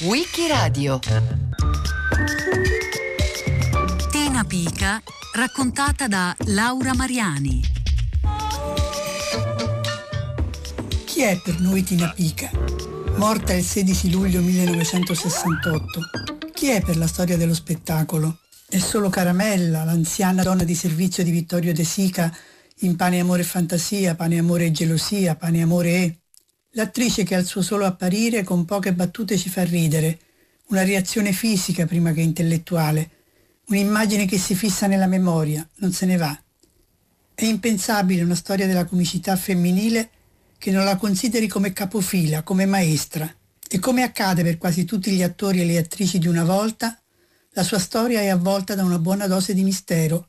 Wikiradio Tina Pica raccontata da Laura Mariani. Chi è per noi Tina Pica? Morta il 16 luglio 1968. Chi è per la storia dello spettacolo? È solo Caramella, l'anziana donna di servizio di Vittorio De Sica in Pane, Amore e Fantasia, Pane, Amore e Gelosia, Pane, Amore e... L'attrice che al suo solo apparire con poche battute ci fa ridere, una reazione fisica prima che intellettuale, un'immagine che si fissa nella memoria, non se ne va. È impensabile una storia della comicità femminile che non la consideri come capofila, come maestra. E come accade per quasi tutti gli attori e le attrici di una volta, la sua storia è avvolta da una buona dose di mistero.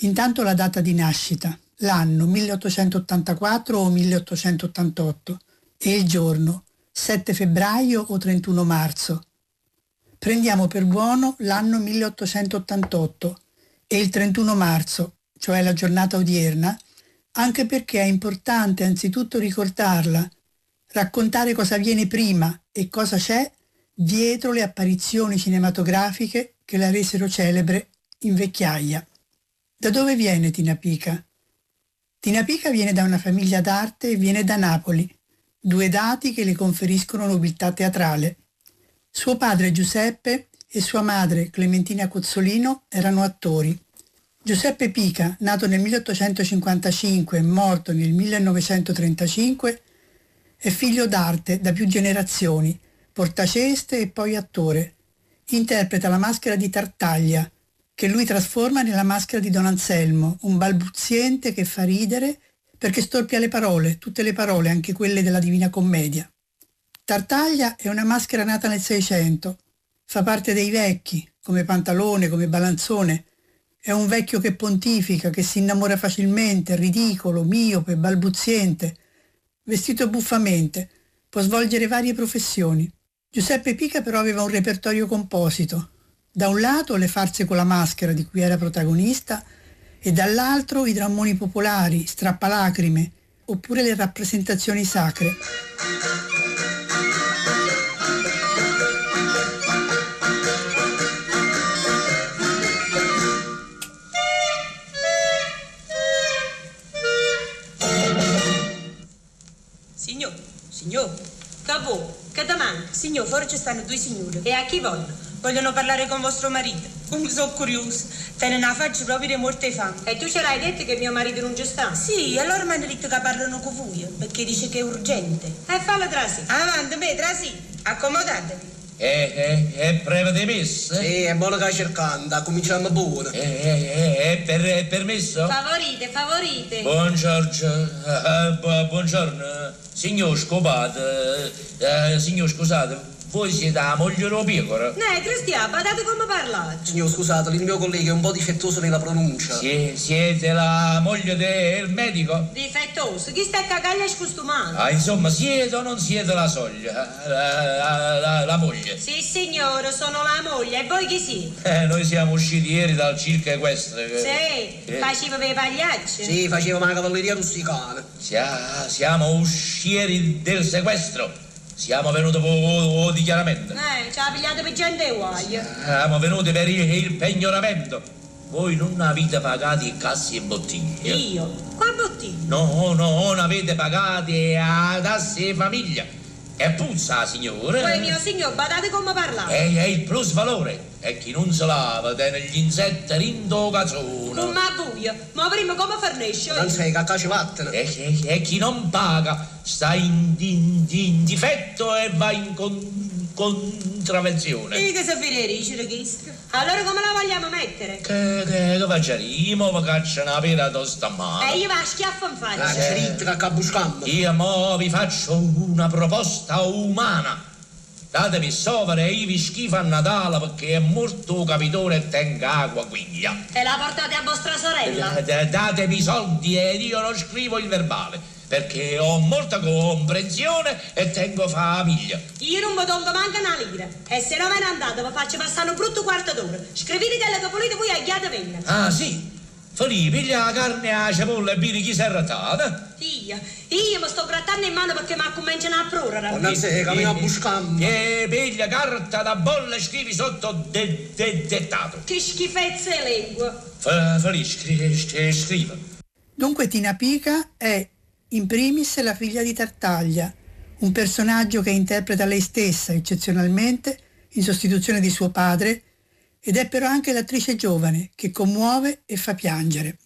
Intanto la data di nascita, l'anno 1884 o 1888 e il giorno 7 febbraio o 31 marzo. Prendiamo per buono l'anno 1888 e il 31 marzo, cioè la giornata odierna, anche perché è importante anzitutto ricordarla, raccontare cosa viene prima e cosa c'è dietro le apparizioni cinematografiche che la resero celebre in vecchiaia. Da dove viene Tina Pica? Tina Pica viene da una famiglia d'arte e viene da Napoli, due dati che le conferiscono nobiltà teatrale. Suo padre Giuseppe e sua madre Clementina Cozzolino erano attori. Giuseppe Pica, nato nel 1855 e morto nel 1935, è figlio d'arte da più generazioni, portaceste e poi attore. Interpreta la maschera di Tartaglia, che lui trasforma nella maschera di Don Anselmo, un balbuziente che fa ridere perché storpia le parole, tutte le parole, anche quelle della Divina Commedia. Tartaglia è una maschera nata nel Seicento, fa parte dei vecchi, come Pantalone, come Balanzone, è un vecchio che pontifica, che si innamora facilmente, ridicolo, miope, balbuziente, vestito buffamente, può svolgere varie professioni. Giuseppe Pica però aveva un repertorio composito. Da un lato le farse con la maschera di cui era protagonista e dall'altro i drammoni popolari, strappalacrime, oppure le rappresentazioni sacre. Signor, signor, cavò, che domanda? Signor, fuori ci stanno due signore. E a chi vogliono? Vogliono parlare con vostro marito. Come sono curioso. Tene una faccia proprio di morte fame. E tu ce l'hai detto che mio marito non ci sta? Sì, allora mi hanno detto che parlano con voi, perché dice che è urgente. E fallo trasi. Avanti, me, trasi. Accomodatevi. È, è, è breve di messa? Sì, è buono che hai cercando, cominciamo buono. È, è, è, per, è permesso? Favorite, favorite. Buongiorno, eh, bu- buongiorno, signor eh, signor scusate, voi siete la moglie della pecora? Ne, Cristian, badate come parlate. Signor, scusate, il mio collega è un po' difettoso nella pronuncia. Sie- siete la moglie del medico? Difettoso, chi sta a cagare scostumato? Ah, insomma, siete o non siete la soglia, la, la- la- la moglie? Sì, signore, sono la moglie. E voi chi siete? Eh, noi siamo usciti ieri dal circo equestre. Sì, Eh. facevo per i pagliacci. Sì, faceva una cavalleria rusticana. Sia- siamo uscieri del sequestro. Siamo venuti per dichiaramento. Eh, ci ha pigliato per gente uguali. Siamo venuti per il, il pegnoramento. Voi non avete pagato i cassi e bottiglie. Io? Qua bottiglia? No, no, non avete pagato a tasse e famiglia. E puzza, signore. Poi mio signor, badate come parlate. È, è il plus valore. E chi non se lava tiene gli insetti rindo cazzone. Come a buio. Ma prima come fornisce? Non sei che ci vattene. E, e- e chi non paga sta in, in- in difetto e va in con- contravvenzione. E che sapere ricere questo? Allora come la vogliamo mettere? Che, che, che facciamo? Vi caccia una pera tosta a E mano. io va a schiaffo in faccia. che fritta che buscammo. Io mo vi faccio una proposta umana. Datemi sovere e io vi schifo a Natale perché è morto capitone e tenga acqua quiglia. E la portate a vostra sorella? D- d- Datemi i soldi ed io non scrivo il verbale perché ho molta comprensione e tengo famiglia. Io non mi tolgo manco una lira. E se non ve ne andate, vi faccio passare un brutto quarto d'ora. Scrivete che volete voi a chiate venga. Ah sì, Fali, piglia la carne a cipolla e vedi chi si è arrotata. Io, io mi sto grattando in mano perché mi cominciano a prurare. Non sei, cammino a buscamma. E piglia carta da bolla e scrivi sotto de, de, dettato. Che schifezze lingua. Fali, scrivi, scrivi. Dunque Tina Pica è in primis la figlia di Tartaglia, un personaggio che interpreta lei stessa eccezionalmente in sostituzione di suo padre ed è però anche l'attrice giovane che commuove e fa piangere.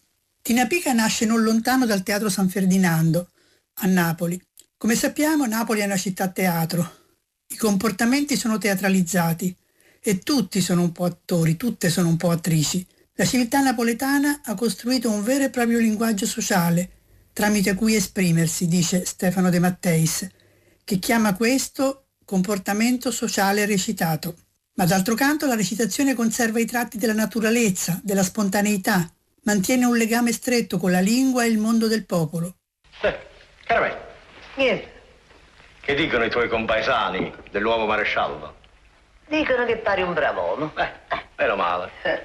Tina Pica nasce non lontano dal Teatro San Ferdinando, a Napoli. Come sappiamo Napoli è una città teatro. I comportamenti sono teatralizzati e tutti sono un po' attori, tutte sono un po' attrici. La civiltà napoletana ha costruito un vero e proprio linguaggio sociale tramite cui esprimersi, dice Stefano De Matteis, che chiama questo comportamento sociale recitato. Ma d'altro canto la recitazione conserva i tratti della naturalezza, della spontaneità, mantiene un legame stretto con la lingua e il mondo del popolo. Eh, Caramè. Niente. Che dicono i tuoi compaesani dell'uomo maresciallo? Dicono che pari un bravone. Eh, meno male. Eh.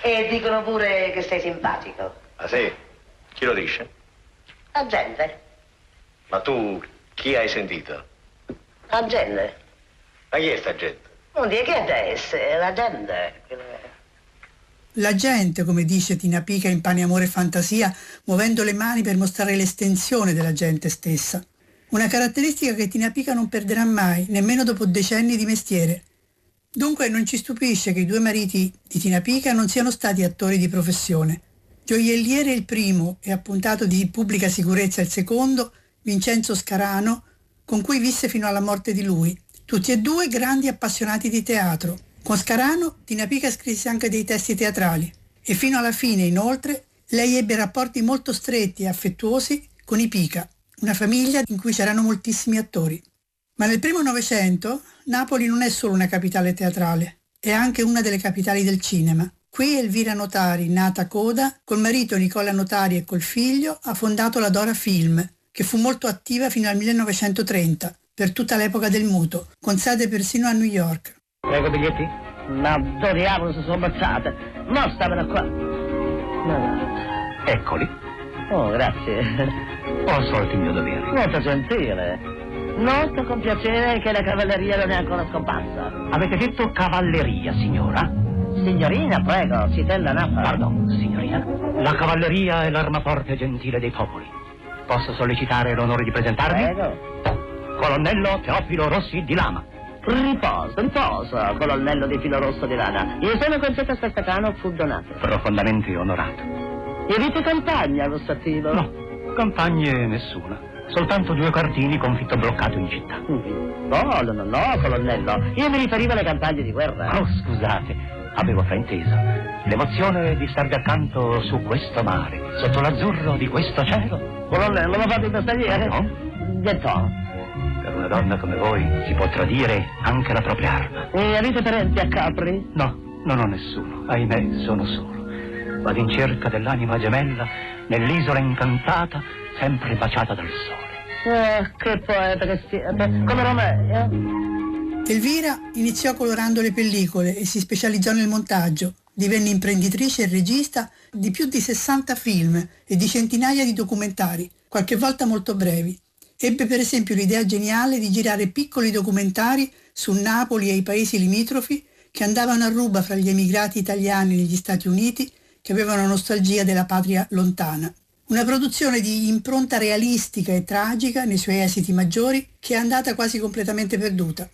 E dicono pure che sei simpatico. Ah sì? Chi lo dice? La gente. Ma tu chi hai sentito? La gente. Ma chi è sta gente? Non dire che è la gente. La gente, come dice Tina Pica in Pane, Amore e Fantasia, muovendo le mani per mostrare l'estensione della gente stessa. Una caratteristica che Tina Pica non perderà mai, nemmeno dopo decenni di mestiere. Dunque non ci stupisce che i due mariti di Tina Pica non siano stati attori di professione. Gioielliere il primo e appuntato di pubblica sicurezza il secondo, Vincenzo Scarano, con cui visse fino alla morte di lui. Tutti e due grandi appassionati di teatro. Con Scarano, Tina Pica scrisse anche dei testi teatrali e fino alla fine, inoltre, lei ebbe rapporti molto stretti e affettuosi con i Pica, una famiglia in cui c'erano moltissimi attori. Ma nel primo Novecento Napoli non è solo una capitale teatrale, è anche una delle capitali del cinema. Qui Elvira Notari, nata Coda, col marito Nicola Notari e col figlio, ha fondato la Dora Film, che fu molto attiva fino al 1930, per tutta l'epoca del muto, con sede persino a New York. Prego biglietti? Ma dove diavolo si sono ammazzate? No, stavano qua. No. Eccoli. Oh, grazie. Ho assolto il mio dovere. Molto gentile. Noto con piacere che la cavalleria non è ancora scomparsa. Avete detto cavalleria, signora? Signorina, prego, si tenda Napoli. Pardon, signorina. La cavalleria è l'arma forte e gentile dei popoli. Posso sollecitare l'onore di presentarmi? Prego. Colonnello Teofilo Rossi di Lama. Riposo, riposo, colonnello di filo rosso di lana. Io sono Concetta Spestacano, fu donato. Profondamente onorato. E avete campagna allo stativo? No, campagne nessuna. Soltanto due quartini con fitto bloccato in città. No, no, no, no, colonnello. Io mi riferivo alle campagne di guerra. Oh, scusate, avevo frainteso. L'emozione di starvi accanto su questo mare, sotto l'azzurro di questo cielo. Colonnello, lo fate in tagliere? No. Detto. Per una donna come voi si può tradire anche la propria arma. E avete parenti a Capri? No, non ho nessuno. Ahimè, sono solo. Vado in cerca dell'anima gemella nell'isola incantata, sempre baciata dal sole. Eh, che poeta che siete. Come Romeo. Elvira iniziò colorando le pellicole e si specializzò nel montaggio. Divenne imprenditrice e regista di più di 60 film e di centinaia di documentari, qualche volta molto brevi. Ebbe per esempio l'idea geniale di girare piccoli documentari su Napoli e i paesi limitrofi che andavano a ruba fra gli emigrati italiani negli Stati Uniti che avevano nostalgia della patria lontana. Una produzione di impronta realistica e tragica nei suoi esiti maggiori che è andata quasi completamente perduta.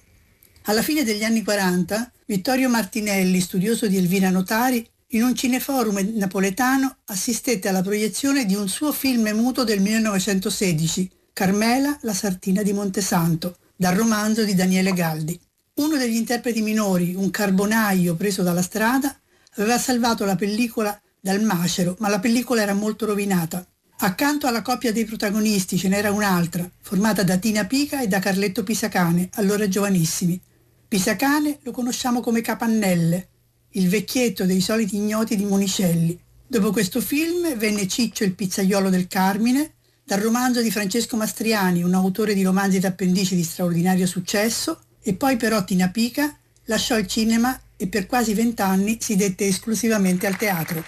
Alla fine degli anni 40, Vittorio Martinelli, studioso di Elvira Notari, in un cineforum napoletano assistette alla proiezione di un suo film muto del 1916, Carmela, la sartina di Montesanto, dal romanzo di Daniele Galdi. Uno degli interpreti minori, un carbonaio preso dalla strada, aveva salvato la pellicola dal macero, ma la pellicola era molto rovinata. Accanto alla coppia dei protagonisti ce n'era un'altra, formata da Tina Pica e da Carletto Pisacane, allora giovanissimi. Pisacane lo conosciamo come Capannelle, il vecchietto dei soliti ignoti di Monicelli. Dopo questo film venne Ciccio il pizzaiolo del Carmine, dal romanzo di Francesco Mastriani, un autore di romanzi d'appendice di straordinario successo, e poi però Tina Pica lasciò il cinema e per quasi vent'anni si dette esclusivamente al teatro.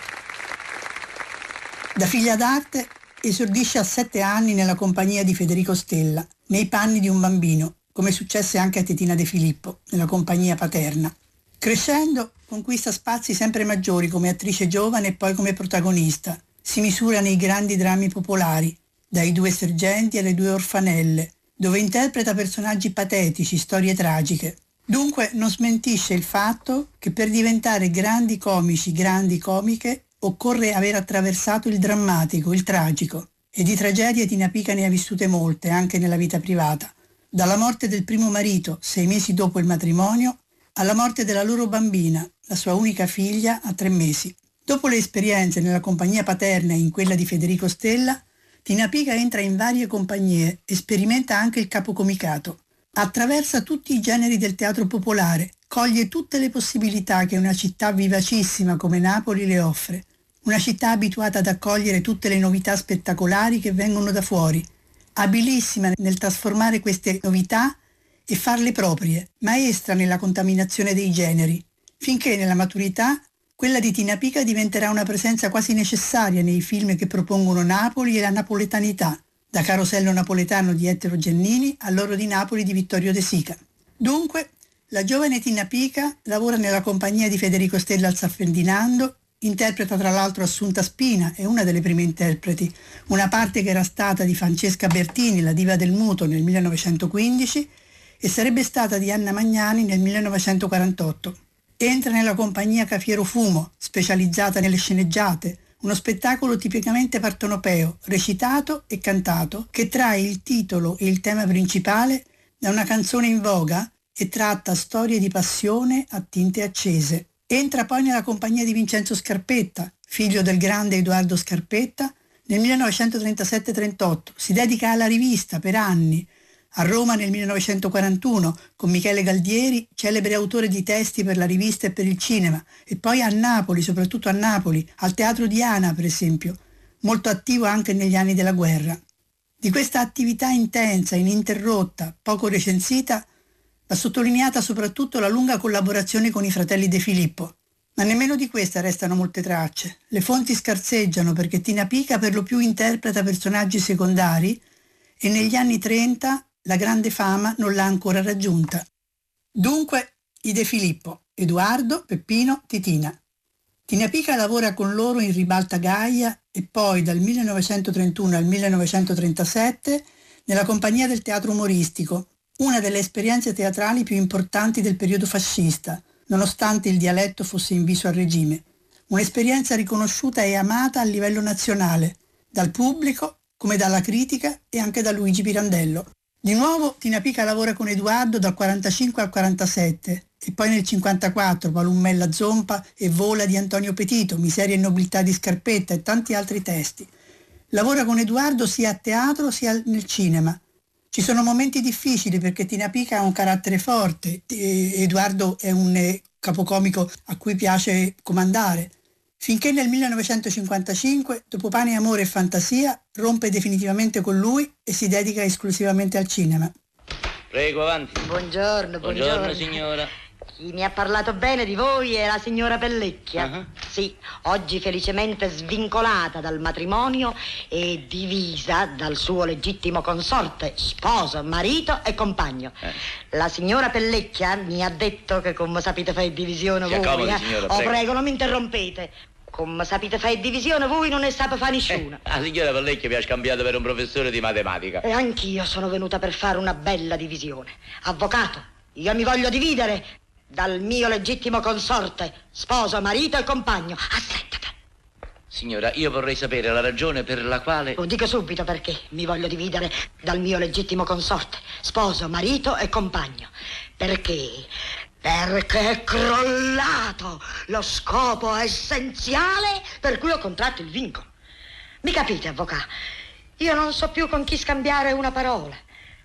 Da figlia d'arte esordisce a sette anni nella compagnia di Federico Stella, nei panni di un bambino, come successe anche a Tetina De Filippo, nella compagnia paterna. Crescendo conquista spazi sempre maggiori come attrice giovane e poi come protagonista. Si misura nei grandi drammi popolari, dai due sergenti alle due orfanelle, dove interpreta personaggi patetici, storie tragiche. Dunque non smentisce il fatto che per diventare grandi comici, grandi comiche, occorre aver attraversato il drammatico, il tragico. E di tragedie Tina Pica ne ha vissute molte, anche nella vita privata. Dalla morte del primo marito, sei mesi dopo il matrimonio, alla morte della loro bambina, la sua unica figlia, a tre mesi. Dopo le esperienze nella compagnia paterna e in quella di Federico Stella, Tina Pica entra in varie compagnie e sperimenta anche il capocomicato. Attraversa tutti i generi del teatro popolare, coglie tutte le possibilità che una città vivacissima come Napoli le offre, una città abituata ad accogliere tutte le novità spettacolari che vengono da fuori, abilissima nel trasformare queste novità e farle proprie, maestra nella contaminazione dei generi, finché nella maturità quella di Tina Pica diventerà una presenza quasi necessaria nei film che propongono Napoli e la napoletanità, da Carosello napoletano di Ettero Giannini all'Oro di Napoli di Vittorio De Sica. Dunque, la giovane Tina Pica lavora nella compagnia di Federico Stella al San Ferdinando, interpreta tra l'altro Assunta Spina, è una delle prime interpreti, una parte che era stata di Francesca Bertini, la diva del muto, nel 1915 e sarebbe stata di Anna Magnani nel 1948. Entra nella compagnia Cafiero Fumo, specializzata nelle sceneggiate, uno spettacolo tipicamente partonopeo, recitato e cantato, che trae il titolo e il tema principale da una canzone in voga e tratta storie di passione a tinte accese. Entra poi nella compagnia di Vincenzo Scarpetta, figlio del grande Edoardo Scarpetta, nel 1937-38. Si dedica alla rivista per anni, a Roma nel 1941 con Michele Galdieri, celebre autore di testi per la rivista e per il cinema, e poi a Napoli, soprattutto a Napoli, al Teatro Diana per esempio, molto attivo anche negli anni della guerra. Di questa attività intensa, ininterrotta, poco recensita, va sottolineata soprattutto la lunga collaborazione con i fratelli De Filippo. Ma nemmeno di questa restano molte tracce. Le fonti scarseggiano perché Tina Pica per lo più interpreta personaggi secondari e negli anni 30 la grande fama non l'ha ancora raggiunta. Dunque, i De Filippo, Edoardo, Peppino, Titina. Tina Pica lavora con loro in Ribalta Gaia e poi dal 1931 al 1937 nella compagnia del teatro umoristico, una delle esperienze teatrali più importanti del periodo fascista, nonostante il dialetto fosse inviso al regime. Un'esperienza riconosciuta e amata a livello nazionale, dal pubblico come dalla critica e anche da Luigi Pirandello. Di nuovo Tina Pica lavora con Edoardo dal 45 al 47 e poi nel 54 Palummella Zompa e Vola di Antonio Petito, Miseria e nobiltà di Scarpetta e tanti altri testi. Lavora con Edoardo sia a teatro sia nel cinema. Ci sono momenti difficili perché Tina Pica ha un carattere forte, Edoardo è un eh, capocomico a cui piace comandare. Finché nel 1955, dopo Pane, Amore e Fantasia, rompe definitivamente con lui e si dedica esclusivamente al cinema. Prego, avanti. Buongiorno, buongiorno. Buongiorno, signora. Chi mi ha parlato bene di voi è la signora Pellecchia. Uh-huh. Sì, oggi felicemente svincolata dal matrimonio e divisa dal suo legittimo consorte, sposo, marito e compagno. Eh. La signora Pellecchia mi ha detto che come sapete fare divisione Si voi, accomodi, eh? signora, Oh, prego. prego, non mi interrompete. Come sapete fare divisione voi non ne sapete fare nessuna. La signora Pellecchia mi ha scambiato per un professore di matematica. E anch'io sono venuta per fare una bella divisione. Avvocato, io mi voglio dividere dal mio legittimo consorte, sposo, marito e compagno. Aspettata. Signora, io vorrei sapere la ragione per la quale... Lo dico subito perché mi voglio dividere dal mio legittimo consorte, sposo, marito e compagno. Perché? Perché è crollato lo scopo essenziale per cui ho contratto il vincolo. Mi capite, avvocato? Io non so più con chi scambiare una parola.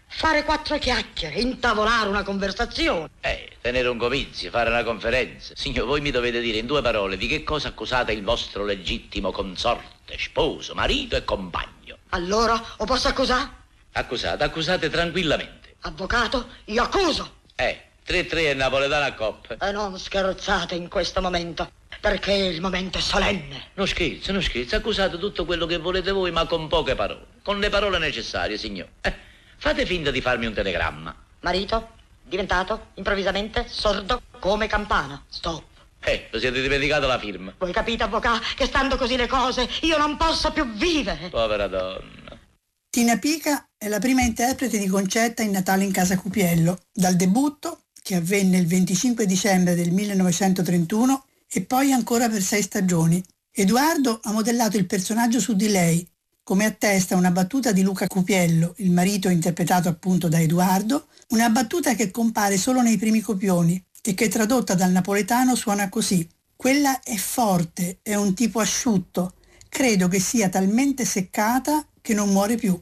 Fare quattro chiacchiere, intavolare una conversazione. Eh, tenere un comizio, fare una conferenza. Signor, voi mi dovete dire in due parole di che cosa accusate il vostro legittimo consorte, sposo, marito e compagno. Allora, o posso accusare? Accusate, accusate tranquillamente. Avvocato, io accuso. Eh, 3-3 e napoletano a coppa. E non scherzate in questo momento, perché il momento è solenne. Non scherzo, non scherzo, accusate tutto quello che volete voi, ma con poche parole. Con le parole necessarie, signor. Eh, fate finta di farmi un telegramma. Marito, diventato improvvisamente sordo come campana. Stop. Eh, lo siete dimenticato la firma. Voi capite, avvocato, che stando così le cose io non posso più vivere. Povera donna. Tina Pica è la prima interprete di Concetta in Natale in casa Cupiello, dal debutto, che avvenne il 25 dicembre del 1931, e poi ancora per sei stagioni. Edoardo ha modellato il personaggio su di lei, come attesta una battuta di Luca Cupiello, il marito interpretato appunto da Edoardo, una battuta che compare solo nei primi copioni e che tradotta dal napoletano suona così. Quella è forte, è un tipo asciutto, credo che sia talmente seccata che non muore più.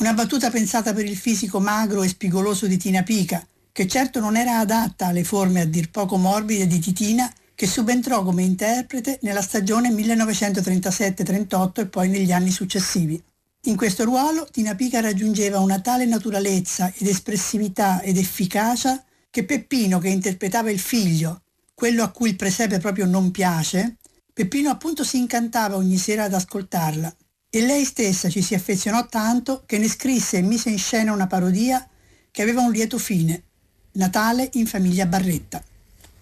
Una battuta pensata per il fisico magro e spigoloso di Tina Pica, che certo non era adatta alle forme a dir poco morbide di Titina, che subentrò come interprete nella stagione 1937-38 e poi negli anni successivi. In questo ruolo Tina Pica raggiungeva una tale naturalezza ed espressività ed efficacia che Peppino, che interpretava il figlio, quello a cui il presepe proprio non piace, Peppino appunto si incantava ogni sera ad ascoltarla e lei stessa ci si affezionò tanto che ne scrisse e mise in scena una parodia che aveva un lieto fine, Natale in famiglia Barretta.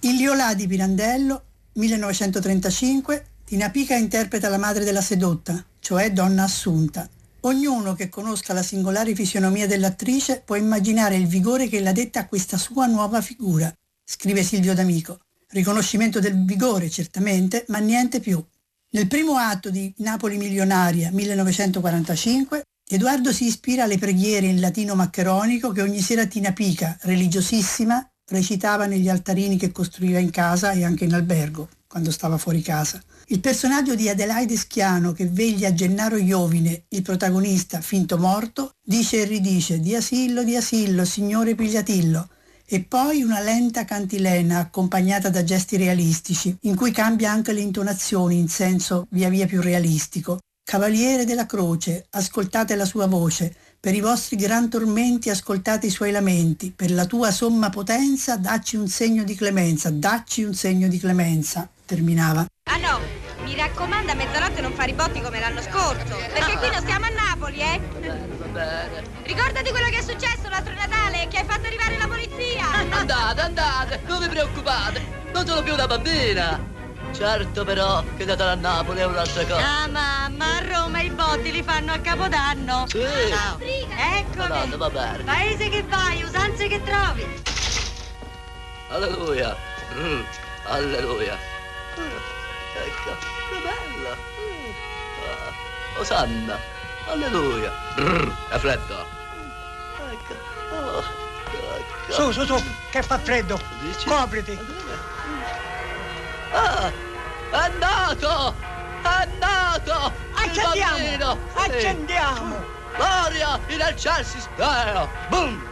In Liolà di Pirandello, 1935, Tina Pica interpreta la madre della sedotta, cioè donna assunta. Ognuno che conosca la singolare fisionomia dell'attrice può immaginare il vigore che la detta a questa sua nuova figura, scrive Silvio D'Amico. Riconoscimento del vigore, certamente, ma niente più. Nel primo atto di Napoli milionaria, 1945, Edoardo si ispira alle preghiere in latino maccheronico che ogni sera Tina Pica, religiosissima, recitava negli altarini che costruiva in casa e anche in albergo, quando stava fuori casa. Il personaggio di Adelaide Schiano che veglia Gennaro Iovine, il protagonista finto morto, dice e ridice di Asillo, di Asillo, signore Pigliatillo, e poi una lenta cantilena accompagnata da gesti realistici, in cui cambia anche le intonazioni in senso via via più realistico. Cavaliere della croce, ascoltate la sua voce, per i vostri gran tormenti ascoltate i suoi lamenti, per la tua somma potenza dacci un segno di clemenza, dacci un segno di clemenza, terminava. Ah no, mi raccomando a mezzanotte non fare i botti come l'anno scorso, perché qui non stiamo a Napoli, eh? Va bene. Ricordati quello che è successo l'altro Natale, che hai fatto arrivare la polizia! Andate, andate, non vi preoccupate, non sono più una bambina. Certo però che Natale a Napoli è un'altra cosa. Ah mamma, a Roma i botti li fanno a Capodanno. Sì. Ciao. Eccomi. Madonna, va bene. Paese che vai, usanze che trovi. Alleluia. Mm, alleluia. Mm, ecco, che bella. Mm. Ah, Osanna. Alleluia. Brr, è freddo. Ecco. Oh, ecco. Su, su, su, che fa freddo. Dici? Copriti. Ah, è andato! È andato! Accendiamo! Il bambino! Sì. Accendiamo! Gloria in eccelsis Deo! Boom!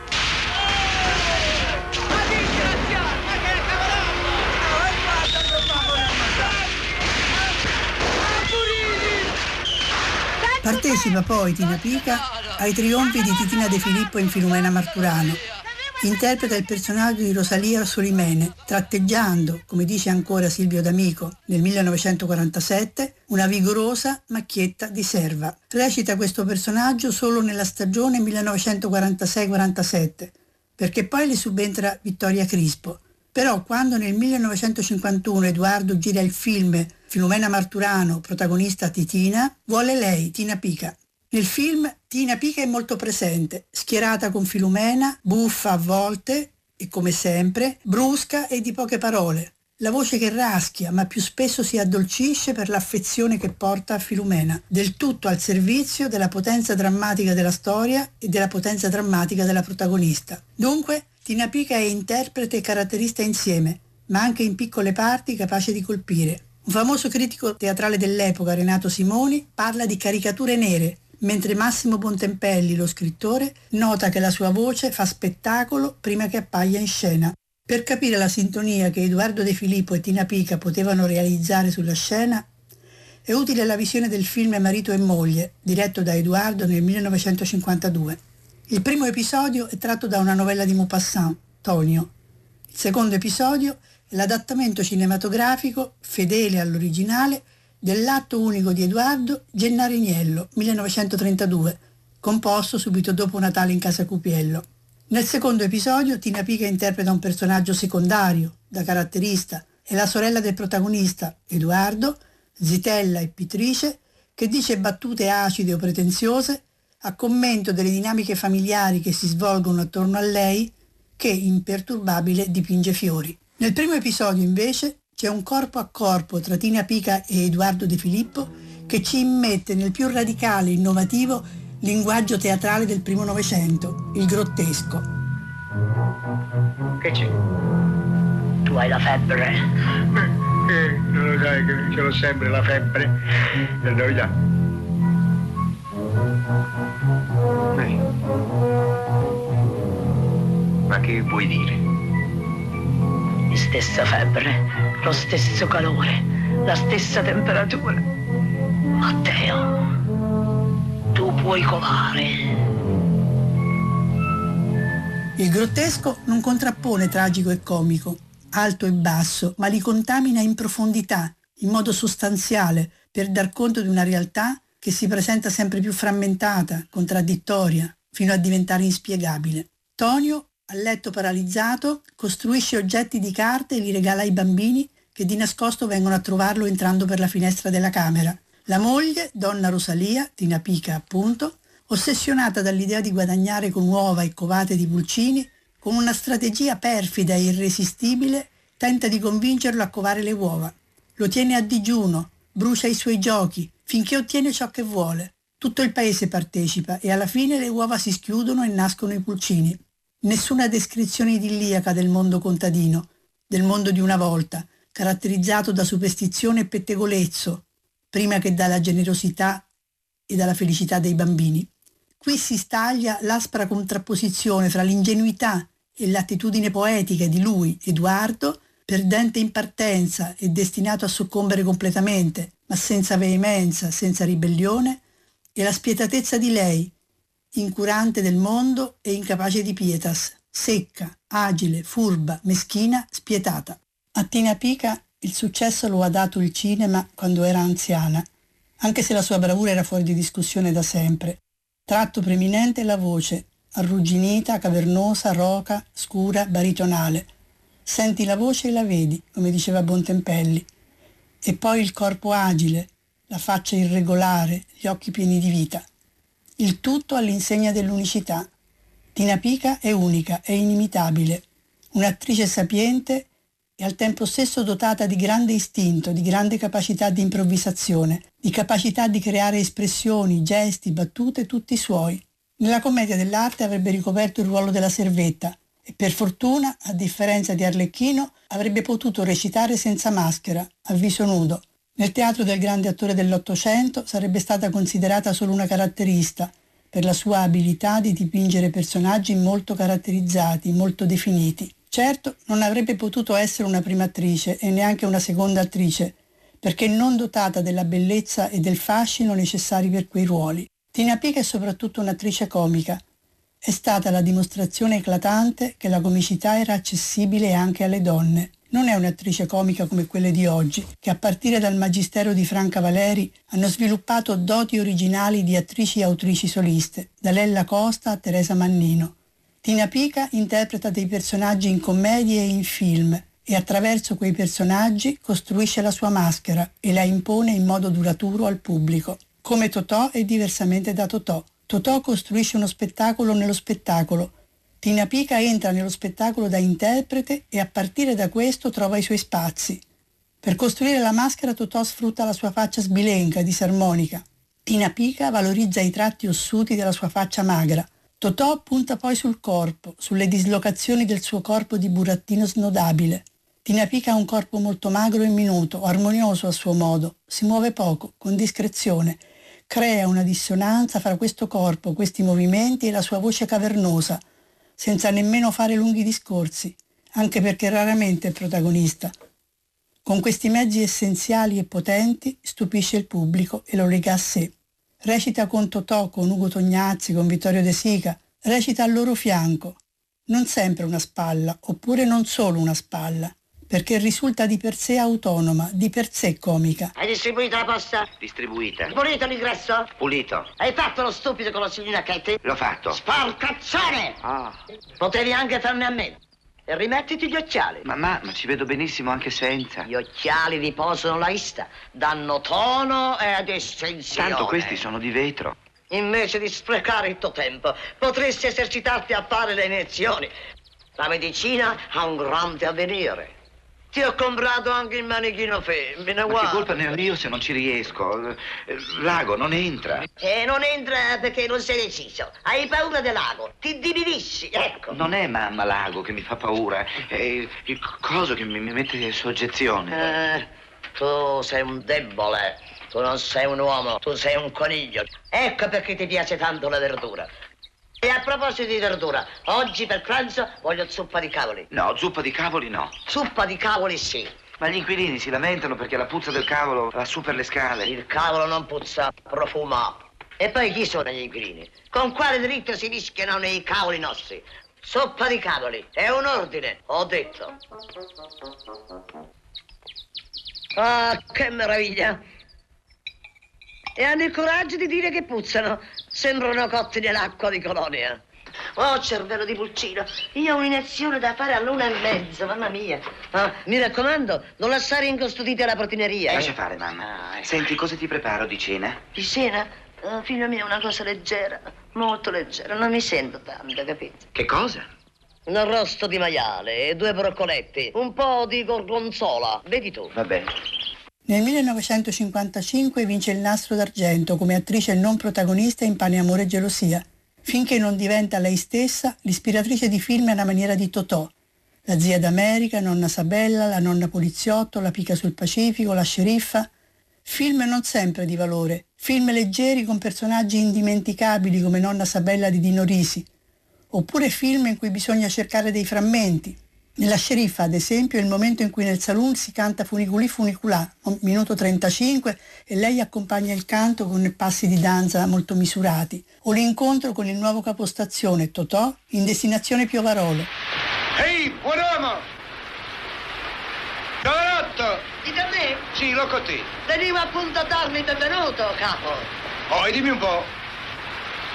Partecipa poi Tina Pica ai trionfi di Titina De Filippo in Filumena Marturano. Interpreta il personaggio di Rosalia Solimene, tratteggiando, come dice ancora Silvio D'Amico nel 1947, una vigorosa macchietta di serva. Recita questo personaggio solo nella stagione 1946-47, perché poi le subentra Vittoria Crispo. Però quando nel 1951 Edoardo gira il film Filumena Marturano, protagonista Titina, vuole lei, Tina Pica. Nel film Tina Pica è molto presente, schierata con Filumena, buffa a volte e come sempre, brusca e di poche parole. La voce che raschia, ma più spesso si addolcisce per l'affezione che porta a Filumena, del tutto al servizio della potenza drammatica della storia e della potenza drammatica della protagonista. Dunque, Tina Pica è interprete e caratterista insieme, ma anche in piccole parti capace di colpire. Un famoso critico teatrale dell'epoca, Renato Simoni, parla di caricature nere, mentre Massimo Bontempelli, lo scrittore, nota che la sua voce fa spettacolo prima che appaia in scena. Per capire la sintonia che Edoardo De Filippo e Tina Pica potevano realizzare sulla scena, è utile la visione del film Marito e moglie, diretto da Edoardo nel 1952. Il primo episodio è tratto da una novella di Maupassant, Tonio. Il secondo episodio è l'adattamento cinematografico, fedele all'originale, dell'atto unico di Edoardo Gennariniello, 1932, composto subito dopo Natale in casa Cupiello. Nel secondo episodio Tina Pica interpreta un personaggio secondario, da caratterista, e la sorella del protagonista, Edoardo, zitella e pittrice, che dice battute acide o pretenziose a commento delle dinamiche familiari che si svolgono attorno a lei, che imperturbabile dipinge fiori. Nel primo episodio invece c'è un corpo a corpo tra Tina Pica e Edoardo De Filippo che ci immette nel più radicale e innovativo linguaggio teatrale del primo Novecento, il grottesco. Che c'è? Tu hai la febbre? Eh, non lo sai che ce l'ho sempre la febbre per novità. Ma che vuoi dire? La stessa febbre, lo stesso calore, la stessa temperatura. Matteo, tu puoi colare. Il grottesco non contrappone tragico e comico, alto e basso, ma li contamina in profondità, in modo sostanziale, per dar conto di una realtà che si presenta sempre più frammentata, contraddittoria, fino a diventare inspiegabile. Tonio, a letto paralizzato, costruisce oggetti di carte e li regala ai bambini che di nascosto vengono a trovarlo entrando per la finestra della camera. La moglie, donna Rosalia, Tina Pica appunto, ossessionata dall'idea di guadagnare con uova e covate di pulcini, con una strategia perfida e irresistibile, tenta di convincerlo a covare le uova. Lo tiene a digiuno, brucia i suoi giochi, finché ottiene ciò che vuole. Tutto il paese partecipa e alla fine le uova si schiudono e nascono i pulcini. Nessuna descrizione idilliaca del mondo contadino, del mondo di una volta, caratterizzato da superstizione e pettegolezzo, prima che dalla generosità e dalla felicità dei bambini. Qui si staglia l'aspra contrapposizione fra l'ingenuità e l'attitudine poetica di lui, Edoardo, perdente in partenza e destinato a soccombere completamente, ma senza veemenza, senza ribellione, e la spietatezza di lei, incurante del mondo e incapace di pietas, secca, agile, furba, meschina, spietata. A Tina Pica il successo lo ha dato il cinema quando era anziana, anche se la sua bravura era fuori di discussione da sempre. Tratto preminente la voce, arrugginita, cavernosa, roca, scura, baritonale. Senti la voce e la vedi, come diceva Bontempelli. E poi il corpo agile, la faccia irregolare, gli occhi pieni di vita. Il tutto all'insegna dell'unicità. Tina Pica è unica, è inimitabile, un'attrice sapiente e al tempo stesso dotata di grande istinto, di grande capacità di improvvisazione, di capacità di creare espressioni, gesti, battute tutti suoi. Nella commedia dell'arte avrebbe ricoperto il ruolo della servetta e per fortuna, a differenza di Arlecchino, avrebbe potuto recitare senza maschera, a viso nudo. Nel teatro del grande attore dell'Ottocento sarebbe stata considerata solo una caratterista, per la sua abilità di dipingere personaggi molto caratterizzati, molto definiti. Certo, non avrebbe potuto essere una prima attrice e neanche una seconda attrice, perché non dotata della bellezza e del fascino necessari per quei ruoli. Tina Pica è soprattutto un'attrice comica. È stata la dimostrazione eclatante che la comicità era accessibile anche alle donne. Non è un'attrice comica come quelle di oggi, che a partire dal magistero di Franca Valeri hanno sviluppato doti originali di attrici e autrici soliste, da Lella Costa a Teresa Mannino. Tina Pica interpreta dei personaggi in commedie e in film e attraverso quei personaggi costruisce la sua maschera e la impone in modo duraturo al pubblico. Come Totò è diversamente da Totò. Totò costruisce uno spettacolo nello spettacolo. Tina Pica entra nello spettacolo da interprete e a partire da questo trova i suoi spazi. Per costruire la maschera Totò sfrutta la sua faccia sbilenca, disarmonica. Tina Pica valorizza i tratti ossuti della sua faccia magra. Totò punta poi sul corpo, sulle dislocazioni del suo corpo di burattino snodabile. Tina Pica ha un corpo molto magro e minuto, armonioso a suo modo, si muove poco, con discrezione, crea una dissonanza fra questo corpo, questi movimenti e la sua voce cavernosa, senza nemmeno fare lunghi discorsi, anche perché raramente è protagonista. Con questi mezzi essenziali e potenti stupisce il pubblico e lo lega a sé. Recita con Totò, con Ugo Tognazzi, con Vittorio De Sica, recita al loro fianco. Non sempre una spalla, oppure non solo una spalla. Perché risulta di per sé autonoma, di per sé comica. Hai distribuito la posta? Distribuita. Pulito l'ingresso? Pulito. Hai fatto lo stupido con la signorina Katie? L'ho fatto. Sporcazzone! Ah. Potevi anche farne a me. E rimettiti gli occhiali. Mamma, ma ci vedo benissimo anche senza. Gli occhiali riposano la vista, danno tono ed estensione. Tanto questi sono di vetro. Invece di sprecare il tuo tempo, potresti esercitarti a fare le iniezioni. La medicina ha un grande avvenire. Ti ho comprato anche il manichino femmina, Ma guarda. che colpa ne ho io se non ci riesco? Eh, L'ago non entra. E non entra perché non sei deciso. Hai paura dell'ago. Ti dividisci, ecco. Non è mamma l'ago che mi fa paura, è il coso che mi mi mette soggezione. Eh, tu sei un debole. Tu non sei un uomo, tu sei un coniglio. Ecco perché ti piace tanto la verdura. E a proposito di verdura, oggi per pranzo voglio zuppa di cavoli. No, zuppa di cavoli no. Zuppa di cavoli sì. Ma gli inquilini si lamentano perché la puzza del cavolo va su per le scale. Il cavolo non puzza, profuma. E poi chi sono gli inquilini? Con quale diritto si mischiano nei cavoli nostri? Zuppa di cavoli, è un ordine, ho detto. Ah, che meraviglia! E hanno il coraggio di dire che puzzano. Sembrano cotti nell'acqua di colonia. Oh, cervello di pulcino, io ho un'iniezione da fare all'una e mezza, mamma mia. Ah, mi raccomando, non lasciare incustodite la portineria. eh. Lascia fare, mamma. Senti, cosa ti preparo di cena? Di cena? Ah, figlio mio, una cosa leggera, molto leggera, non mi sento tanto, capito? Che cosa? Un arrosto di maiale e due broccoletti, un po' di gorgonzola, vedi tu. Va bene. Nel 1955 vince il Nastro d'Argento come attrice non protagonista in Pane, Amore e Gelosia, finché non diventa lei stessa l'ispiratrice di film alla maniera di Totò. La zia d'America, Nonna Sabella, La nonna poliziotto, La pica sul Pacifico, La sceriffa. Film non sempre di valore, film leggeri con personaggi indimenticabili come Nonna Sabella di Dino Risi, oppure film in cui bisogna cercare dei frammenti. Nella sceriffa, ad esempio, è il momento in cui nel saloon si canta Funiculi Funiculà, minuto 35, e lei accompagna il canto con passi di danza molto misurati, o l'incontro con il nuovo capostazione Totò in destinazione Piovarolo. Ehi, buon uomo! Giovanotto! Dite a me? Sì, l'ho con te. Venivo appunto a darmi il benvenuto, capo. Oh, e dimmi un po'.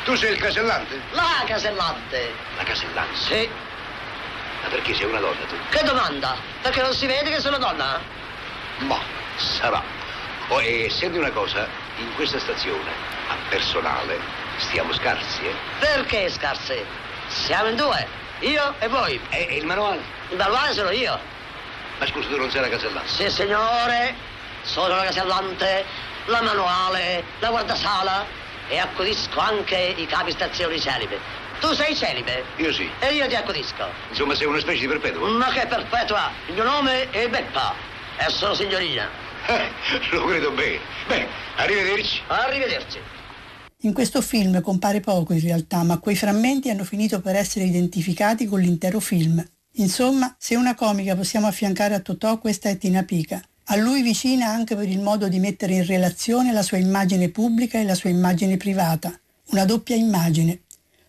Tu sei il casellante? La casellante. La casellante? Sì. Ma perché sei una donna tu? Che domanda? Perché non si vede che sono donna? Ma sarà. Oh, e senti una cosa, in questa stazione, a personale, stiamo scarsi, eh? Perché scarse? Siamo in due, io e voi. E, e il manuale? Il manuale sono io. Ma scusa, tu non sei la casellante? Sì, signore. Sono la casellante, la manuale, la guardasala e accudisco anche i capi stazioni celibe. Tu sei celibe? Io sì. E io ti accudisco. Insomma, sei una specie di perpetuo. Ma che perpetua! Il mio nome è Beppa e sono signorina. Eh, lo credo bene. Beh, arrivederci. Arrivederci. In questo film compare poco in realtà, ma quei frammenti hanno finito per essere identificati con l'intero film. Insomma, se una comica possiamo affiancare a Totò, questa è Tina Pica. A lui vicina anche per il modo di mettere in relazione la sua immagine pubblica e la sua immagine privata. Una doppia immagine.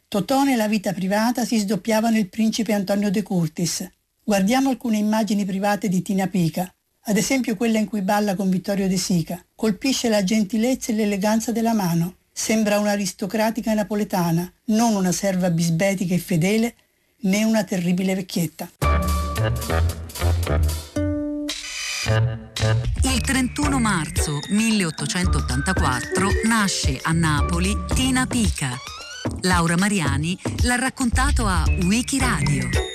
Totò nella vita privata si sdoppiava nel principe Antonio De Curtis. Guardiamo alcune immagini private di Tina Pica, ad esempio quella in cui balla con Vittorio De Sica. Colpisce la gentilezza e l'eleganza della mano. Sembra un'aristocratica napoletana, non una serva bisbetica e fedele, né una terribile vecchietta. Il 31 marzo 1884 nasce a Napoli Tina Pica. Laura Mariani l'ha raccontato a Wikiradio